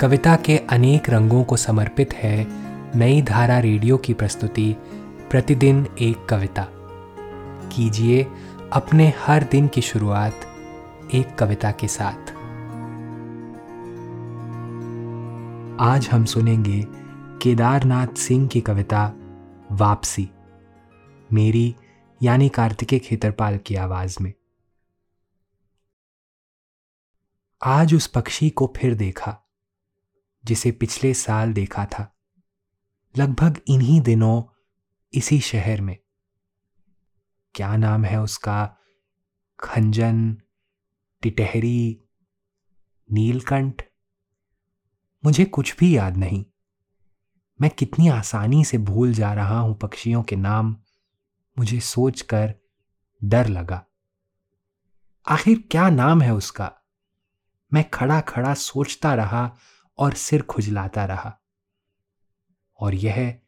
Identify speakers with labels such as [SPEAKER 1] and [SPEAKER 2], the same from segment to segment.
[SPEAKER 1] कविता के अनेक रंगों को समर्पित है नई धारा रेडियो की प्रस्तुति, प्रतिदिन एक कविता। कीजिए अपने हर दिन की शुरुआत एक कविता के साथ। आज हम सुनेंगे केदारनाथ सिंह की कविता, वापसी। मेरी, यानी कार्तिकेय खेतरपाल की आवाज़ में। आज उस पक्षी को फिर देखा। जिसे पिछले साल देखा था। लगभग इन्हीं दिनों इसी शहर में। क्या नाम है उसका? खंजन टिटहरी नीलकंठ? मुझे कुछ भी याद नहीं। मैं कितनी आसानी से भूल जा रहा हूँ पक्षियों के नाम। मुझे सोचकर डर लगा। आखिर क्या नाम है उसका? मैं खड़ा खड़ा सोचता रहा और सिर खुजलाता रहा। और यह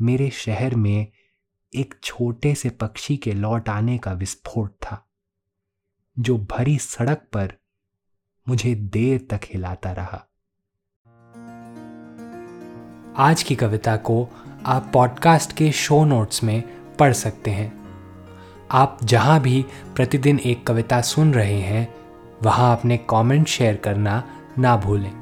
[SPEAKER 1] मेरे शहर में एक छोटे से पक्षी के लौट आने का विस्फोट था, जो भरी सड़क पर मुझे देर तक हिलाता रहा। आज की कविता को आप पॉडकास्ट के शो नोट्स में पढ़ सकते हैं। आप जहाँ भी प्रतिदिन एक कविता सुन रहे हैं, वहाँ अपने कमेंट शेयर करना ना भूलें।